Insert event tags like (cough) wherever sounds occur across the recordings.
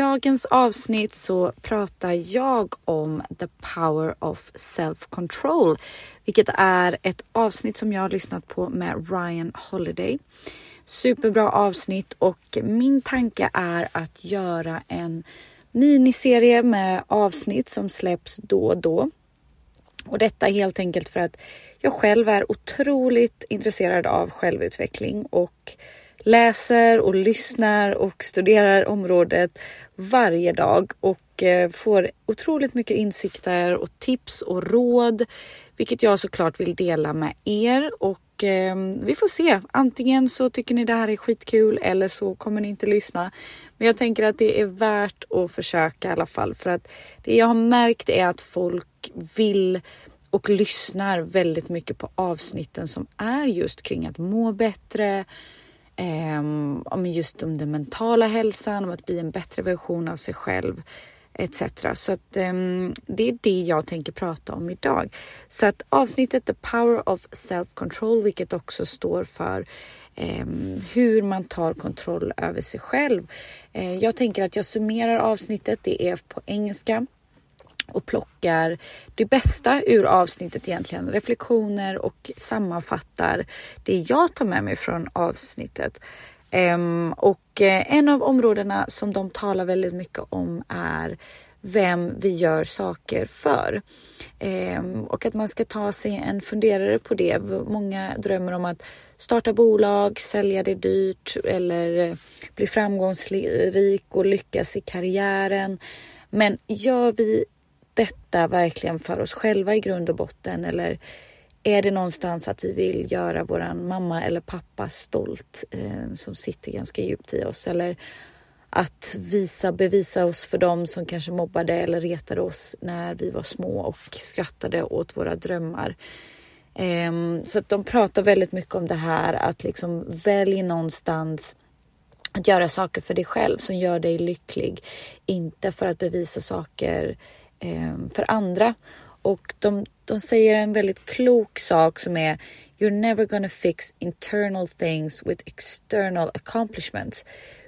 dagens avsnitt så pratar jag om the power of self-control, vilket är ett avsnitt som jag har lyssnat på med Ryan Holiday. Superbra avsnitt och min tanke är att göra en miniserie med avsnitt som släpps då och då. Och detta helt enkelt för att jag själv är otroligt intresserad av självutveckling och läser och lyssnar och studerar området varje dag och eh, får otroligt mycket insikter och tips och råd, vilket jag såklart vill dela med er och ehm, vi får se. Antingen så tycker ni det här är skitkul eller så kommer ni inte lyssna. Men jag tänker att det är värt att försöka i alla fall för att det jag har märkt är att folk vill och lyssnar väldigt mycket på avsnitten som är just kring att må bättre, Ehm, om just om den mentala hälsan, om att bli en bättre version av sig själv etc. Så att um, det är det jag tänker prata om idag. Så att avsnittet The Power of Self-Control, vilket också står för um, hur man tar kontroll över sig själv. Uh, jag tänker att jag summerar avsnittet, det är på engelska och plockar det bästa ur avsnittet egentligen, reflektioner och sammanfattar det jag tar med mig från avsnittet. Ehm, och eh, en av områdena som de talar väldigt mycket om är vem vi gör saker för. Ehm, och att man ska ta sig en funderare på det. Många drömmer om att starta bolag, sälja det dyrt eller eh, bli framgångsrik och lyckas i karriären. Men gör vi detta verkligen för oss själva i grund och botten eller är det någonstans att vi vill göra våran mamma eller pappa stolt eh, som sitter ganska djupt i oss eller att visa, bevisa oss för dem som kanske mobbade eller retade oss när vi var små och skrattade åt våra drömmar. Eh, så att de pratar väldigt mycket om det här att liksom välj någonstans att göra saker för dig själv som gör dig lycklig. Inte för att bevisa saker eh, Eh, för andra. Och de, de säger en väldigt klok sak som är You're never gonna fix internal things with external accomplishments.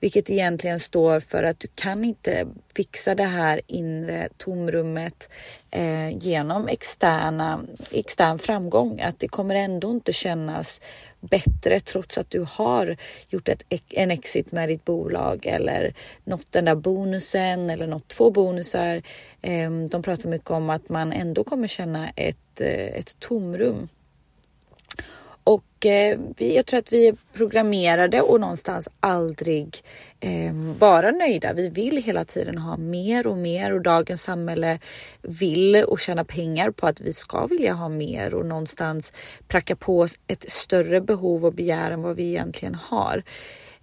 Vilket egentligen står för att du kan inte fixa det här inre tomrummet eh, genom externa, extern framgång. Att det kommer ändå inte kännas bättre trots att du har gjort ett, en exit med ditt bolag eller nått den där bonusen eller nått två bonusar. Ehm, de pratar mycket om att man ändå kommer känna ett, eh, ett tomrum. Och eh, vi, jag tror att vi är programmerade och någonstans aldrig eh, vara nöjda. Vi vill hela tiden ha mer och mer och dagens samhälle vill och tjäna pengar på att vi ska vilja ha mer och någonstans pracka på oss ett större behov och begär än vad vi egentligen har.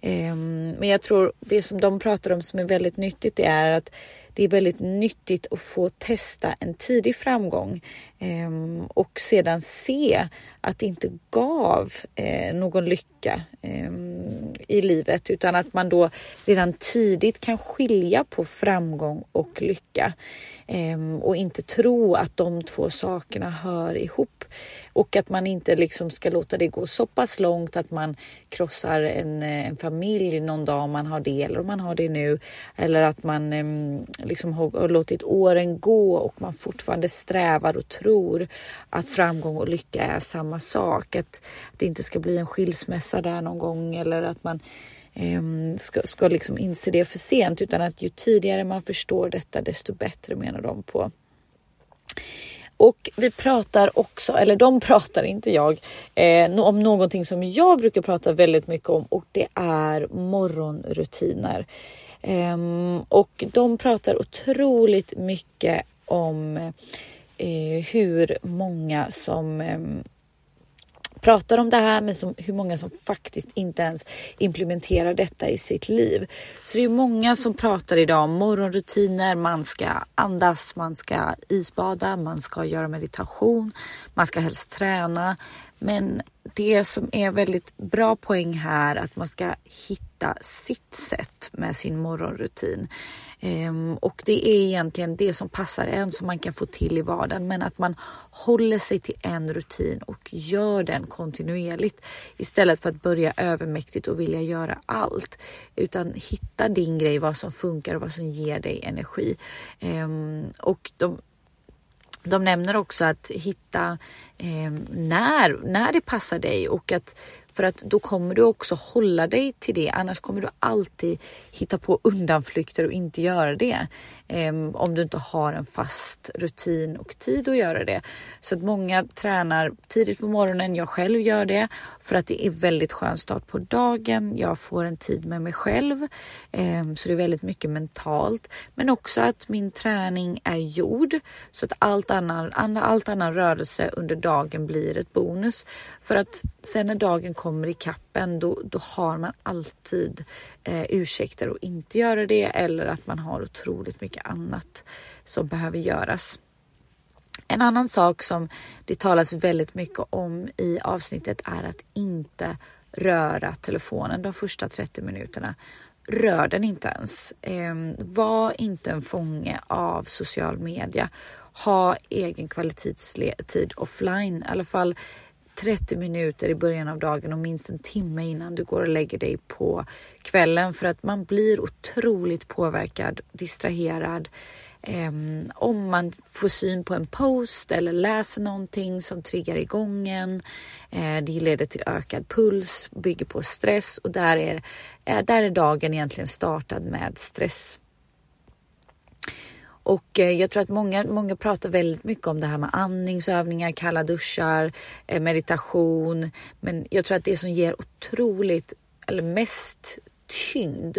Eh, men jag tror det som de pratar om som är väldigt nyttigt det är att det är väldigt nyttigt att få testa en tidig framgång eh, och sedan se att det inte gav eh, någon lycka eh, i livet utan att man då redan tidigt kan skilja på framgång och lycka ehm, och inte tro att de två sakerna hör ihop och att man inte liksom ska låta det gå så pass långt att man krossar en, eh, en familj någon dag om man har det eller om man har det nu eller att man eh, liksom har, har låtit åren gå och man fortfarande strävar och tror att framgång och lycka är samma sak. Att det inte ska bli en skilsmässa där någon gång eller att man ehm, ska, ska liksom inse det för sent utan att ju tidigare man förstår detta desto bättre menar de på. Och vi pratar också, eller de pratar inte jag, eh, om någonting som jag brukar prata väldigt mycket om och det är morgonrutiner. Eh, och de pratar otroligt mycket om eh, hur många som eh, pratar om det här men som, hur många som faktiskt inte ens implementerar detta i sitt liv. Så det är många som pratar idag om morgonrutiner, man ska andas, man ska isbada, man ska göra meditation, man ska helst träna. Men det som är väldigt bra poäng här att man ska hitta sitt sätt med sin morgonrutin. Ehm, och det är egentligen det som passar en som man kan få till i vardagen. Men att man håller sig till en rutin och gör den kontinuerligt istället för att börja övermäktigt och vilja göra allt. Utan hitta din grej, vad som funkar och vad som ger dig energi. Ehm, och de de nämner också att hitta eh, när, när det passar dig och att för att då kommer du också hålla dig till det. Annars kommer du alltid hitta på undanflykter och inte göra det. Um, om du inte har en fast rutin och tid att göra det. Så att många tränar tidigt på morgonen. Jag själv gör det för att det är väldigt skön start på dagen. Jag får en tid med mig själv. Um, så det är väldigt mycket mentalt. Men också att min träning är gjord så att allt annan, allt annan rörelse under dagen blir ett bonus. För att sen när dagen kommer i kappen då, då har man alltid eh, ursäkter att inte göra det eller att man har otroligt mycket annat som behöver göras. En annan sak som det talas väldigt mycket om i avsnittet är att inte röra telefonen de första 30 minuterna. Rör den inte ens. Eh, var inte en fånge av social media. Ha egen kvalitetstid offline, i alla fall 30 minuter i början av dagen och minst en timme innan du går och lägger dig på kvällen för att man blir otroligt påverkad, distraherad. Um, om man får syn på en post eller läser någonting som triggar igång en. Uh, eh, det leder till ökad puls, bygger på stress och där är, uh, där är dagen egentligen startad med stress. Och eh, jag tror att många, många pratar väldigt mycket om det här med andningsövningar, kalla duschar, eh, meditation. Men jag tror att det som ger otroligt, eller mest tyngd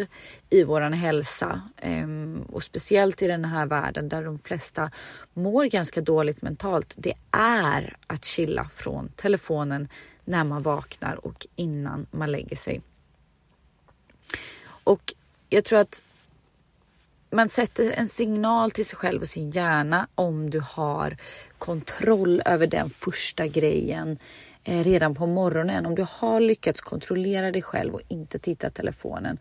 i våran hälsa ehm, och speciellt i den här världen där de flesta mår ganska dåligt mentalt. Det är att chilla från telefonen när man vaknar och innan man lägger sig. Och jag tror att man sätter en signal till sig själv och sin hjärna om du har kontroll över den första grejen eh, redan på morgonen. Om du har lyckats kontrollera dig själv och inte titta telefonen.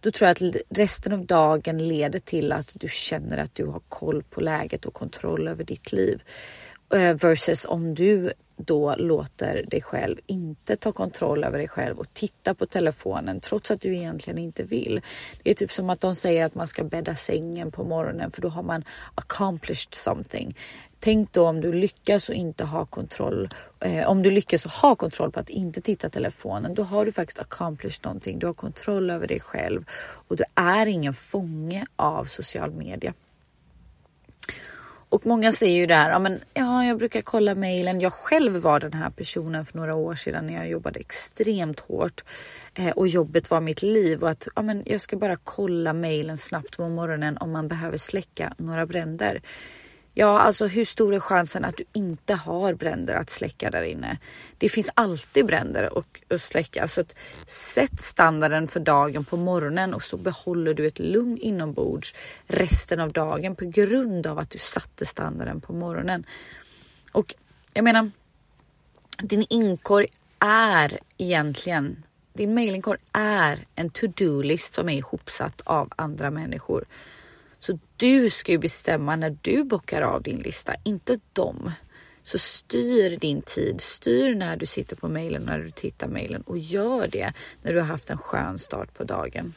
Då tror jag att resten av dagen leder till att du känner att du har koll på läget och kontroll över ditt liv. Eh, versus om du då låter dig själv inte ta kontroll över dig själv och titta på telefonen trots att du egentligen inte vill. Det är typ som att de säger att man ska bädda sängen på morgonen för då har man accomplished something. Tänk då om du lyckas och inte ha kontroll. Eh, om du lyckas och ha kontroll på att inte titta telefonen, då har du faktiskt accomplished någonting. Du har kontroll över dig själv och du är ingen fånge av social media. Och många säger ju det här, ja men ja, jag brukar kolla mejlen. Jag själv var den här personen för några år sedan när jag jobbade extremt hårt eh, och jobbet var mitt liv och att ja, men jag ska bara kolla mejlen snabbt på morgonen om man behöver släcka några bränder. Ja, alltså hur stor är chansen att du inte har bränder att släcka där inne? Det finns alltid bränder att släcka så att sätt standarden för dagen på morgonen och så behåller du ett lugn inombords resten av dagen på grund av att du satte standarden på morgonen. Och jag menar, din inkorg är egentligen din mailinkorg är en to-do-list som är ihopsatt av andra människor. Så du ska ju bestämma när du bockar av din lista, inte dem. Så styr din tid, styr när du sitter på mejlen, när du tittar mejlen och gör det när du har haft en skön start på dagen.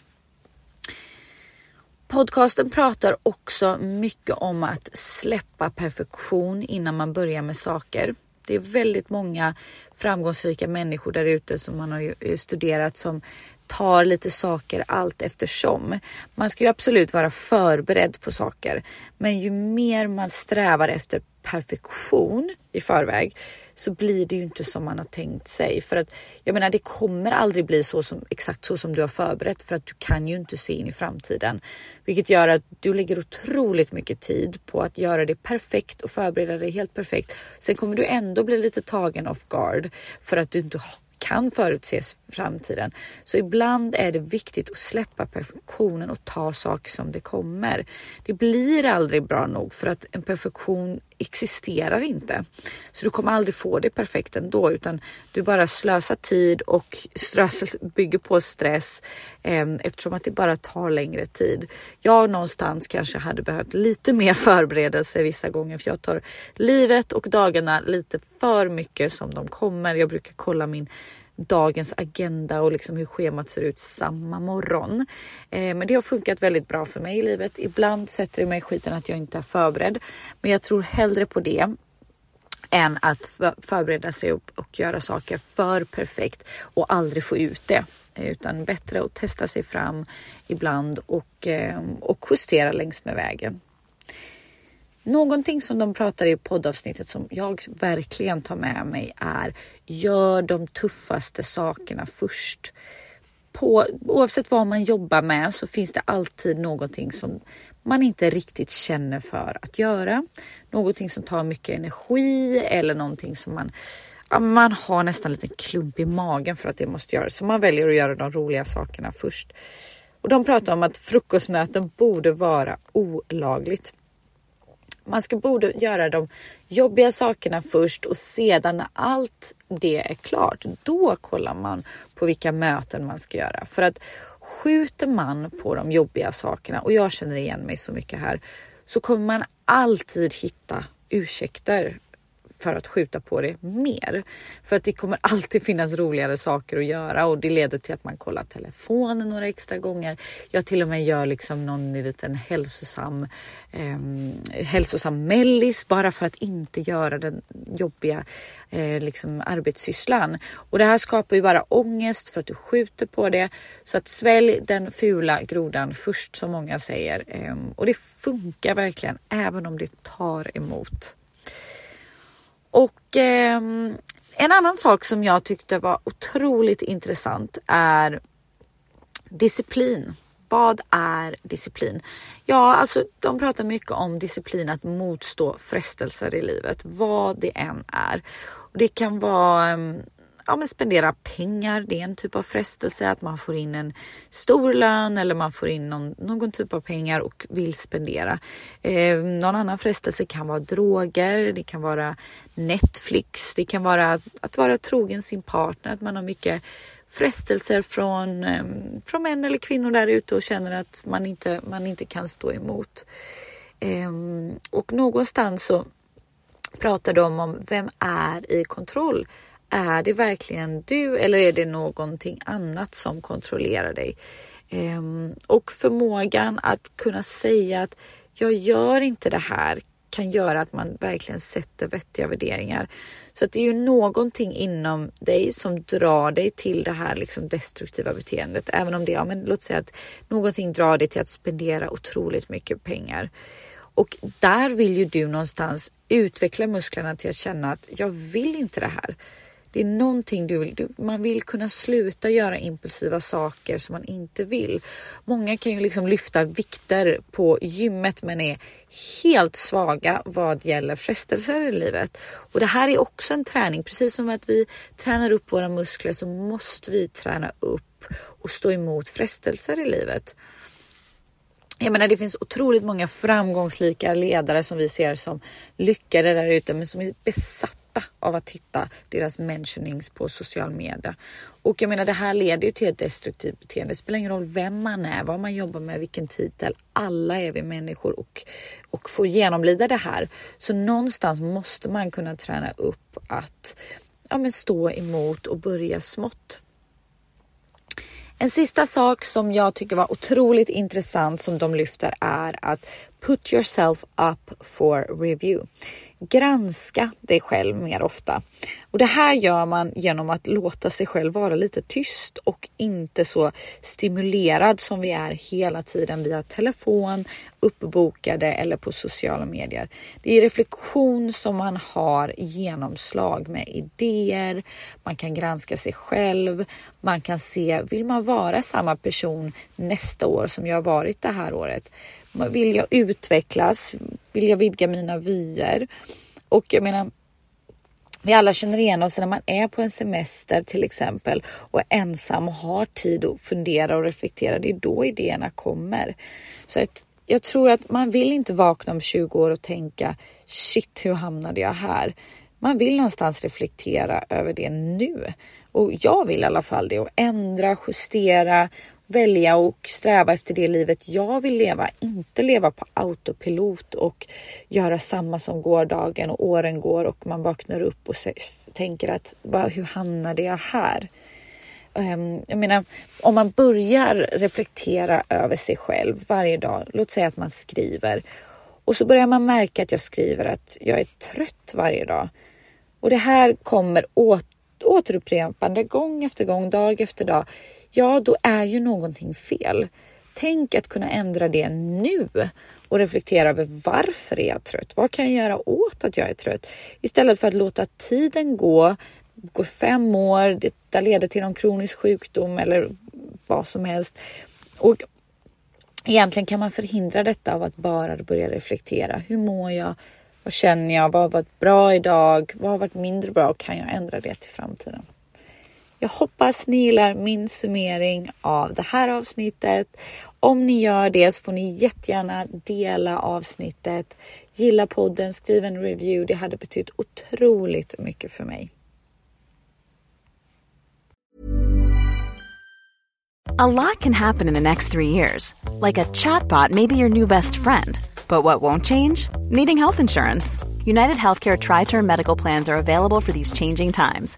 Podcasten pratar också mycket om att släppa perfektion innan man börjar med saker. Det är väldigt många framgångsrika människor där ute som man har eh, studerat som tar lite saker allt eftersom. Man ska ju absolut vara förberedd på saker, men ju mer man strävar efter perfektion i förväg, så blir det ju inte som man har tänkt sig. För att jag menar, det kommer aldrig bli så som exakt så som du har förberett för att du kan ju inte se in i framtiden, vilket gör att du lägger otroligt mycket tid på att göra det perfekt och förbereda dig helt perfekt. Sen kommer du ändå bli lite tagen off guard för att du inte kan förutses framtiden. Så ibland är det viktigt att släppa perfektionen och ta saker som det kommer. Det blir aldrig bra nog för att en perfektion existerar inte. Så du kommer aldrig få det perfekt ändå utan du bara slösar tid och strösel bygger på stress eh, eftersom att det bara tar längre tid. Jag någonstans kanske hade behövt lite mer (laughs) förberedelse vissa gånger för jag tar livet och dagarna lite för mycket som de kommer. Jag brukar kolla min dagens agenda och liksom hur schemat ser ut samma morgon. Eh, men det har funkat väldigt bra för mig i livet. Ibland sätter det mig i skiten att jag inte är förberedd, men jag tror hellre på det än att förbereda sig och, och göra saker för perfekt och aldrig få ut det eh, utan bättre att testa sig fram ibland och, eh, och justera längs med vägen. Någonting som de pratar i poddavsnittet som jag verkligen tar med mig är gör de tuffaste sakerna först. På, oavsett vad man jobbar med så finns det alltid någonting som man inte riktigt känner för att göra. Någonting som tar mycket energi eller någonting som man man har nästan en klump i magen för att det måste göras. Så man väljer att göra de roliga sakerna först. Och de pratar om att frukostmöten borde vara olagligt. Man ska borde göra de jobbiga sakerna först och sedan när allt det är klart, då kollar man på vilka möten man ska göra. För att skjuter man på de jobbiga sakerna, och jag känner igen mig så mycket här, så kommer man alltid hitta ursäkter för att skjuta på det mer. För att det kommer alltid finnas roligare saker att göra och det leder till att man kollar telefonen några extra gånger. Jag till och med gör liksom någon liten hälsosam, eh, hälsosam mellis bara för att inte göra den jobbiga eh, liksom arbetssysslan. Och det här skapar ju bara ångest för att du skjuter på det. Så att svälj den fula grodan först som många säger. Eh, och det funkar verkligen även om det tar emot. Och eh, en annan sak som jag tyckte var otroligt intressant är disciplin. Vad är disciplin? Ja, alltså de pratar mycket om disciplin att motstå frestelser i livet, vad det än är. Det kan vara ehm, ja, men spendera pengar. Det är en typ av frestelse att man får in en stor lön eller man får in någon, någon typ av pengar och vill spendera. Eh, någon annan frestelse kan vara droger. Det kan vara Netflix. Det kan vara att, att vara trogen sin partner, att man har mycket frestelser från, eh, från män eller kvinnor där ute och känner att man inte, man inte kan stå emot. Eh, och någonstans så pratar de om vem är i kontroll? Är det verkligen du eller är det någonting annat som kontrollerar dig? Ehm, och förmågan att kunna säga att jag gör inte det här kan göra att man verkligen sätter vettiga värderingar. Så att det är ju någonting inom dig som drar dig till det här liksom destruktiva beteendet. Även om det, ja men låt säga att någonting drar dig till att spendera otroligt mycket pengar. Och där vill ju du någonstans utveckla musklerna till att känna att jag vill inte det här. Det är någonting du vill. Du, man vill kunna sluta göra impulsiva saker som man inte vill. Många kan ju liksom lyfta vikter på gymmet men är helt svaga vad gäller frestelser i livet. Och det här är också en träning. Precis som att vi tränar upp våra muskler så måste vi träna upp och stå emot frestelser i livet. Jag menar, det finns otroligt många framgångsrika ledare som vi ser som lyckade där ute, men som är besatta av att titta deras mentionings på social media. Och jag menar, det här leder ju till ett destruktivt beteende. Det spelar ingen roll vem man är, vad man jobbar med, vilken titel. Alla är vi människor och, och får genomlida det här. Så någonstans måste man kunna träna upp att ja, men stå emot och börja smått. En sista sak som jag tycker var otroligt intressant som de lyfter är att Put yourself up for review. Granska dig själv mer ofta. Och det här gör man genom att låta sig själv vara lite tyst och inte så stimulerad som vi är hela tiden via telefon, uppbokade eller på sociala medier. Det är reflektion som man har genomslag med idéer. Man kan granska sig själv. Man kan se, vill man vara samma person nästa år som jag varit det här året? Mm. Vill jag utvecklas? Vill jag vidga mina vyer? Och jag menar, vi alla känner igen oss när man är på en semester till exempel och är ensam och har tid att fundera och reflektera. Det är då idéerna kommer. Så att jag tror att man vill inte vakna om 20 år och tänka shit, hur hamnade jag här? Man vill någonstans reflektera över det nu och jag vill i alla fall det och ändra, justera välja och sträva efter det livet jag vill leva. Inte leva på autopilot och göra samma som gårdagen och åren går och man vaknar upp och tänker att hur hamnade jag här? Ehm, jag menar, om man börjar reflektera över sig själv varje dag, låt säga att man skriver och så börjar man märka att jag skriver att jag är trött varje dag. Och det här kommer åt, återupprepande gång efter gång, dag efter dag ja, då är ju någonting fel. Tänk att kunna ändra det nu och reflektera över varför är jag trött? Vad kan jag göra åt att jag är trött? Istället för att låta tiden gå, gå fem år, Detta leder till någon kronisk sjukdom eller vad som helst. Och egentligen kan man förhindra detta av att bara börja reflektera. Hur mår jag? Vad känner jag? Vad har varit bra idag? Vad har varit mindre bra? Kan jag ändra det till framtiden? Jag hoppas ni gillar min summering av det här avsnittet. Om ni gör det så får ni jättegärna dela avsnittet, gilla podden, skriv en review. Det hade betytt otroligt mycket för mig. A lot can happen in the next three years. Like a chatbot may be your new best friend. But what won't change? Needing health insurance. United Healthcare Tri Term Medical Plans are available for these changing times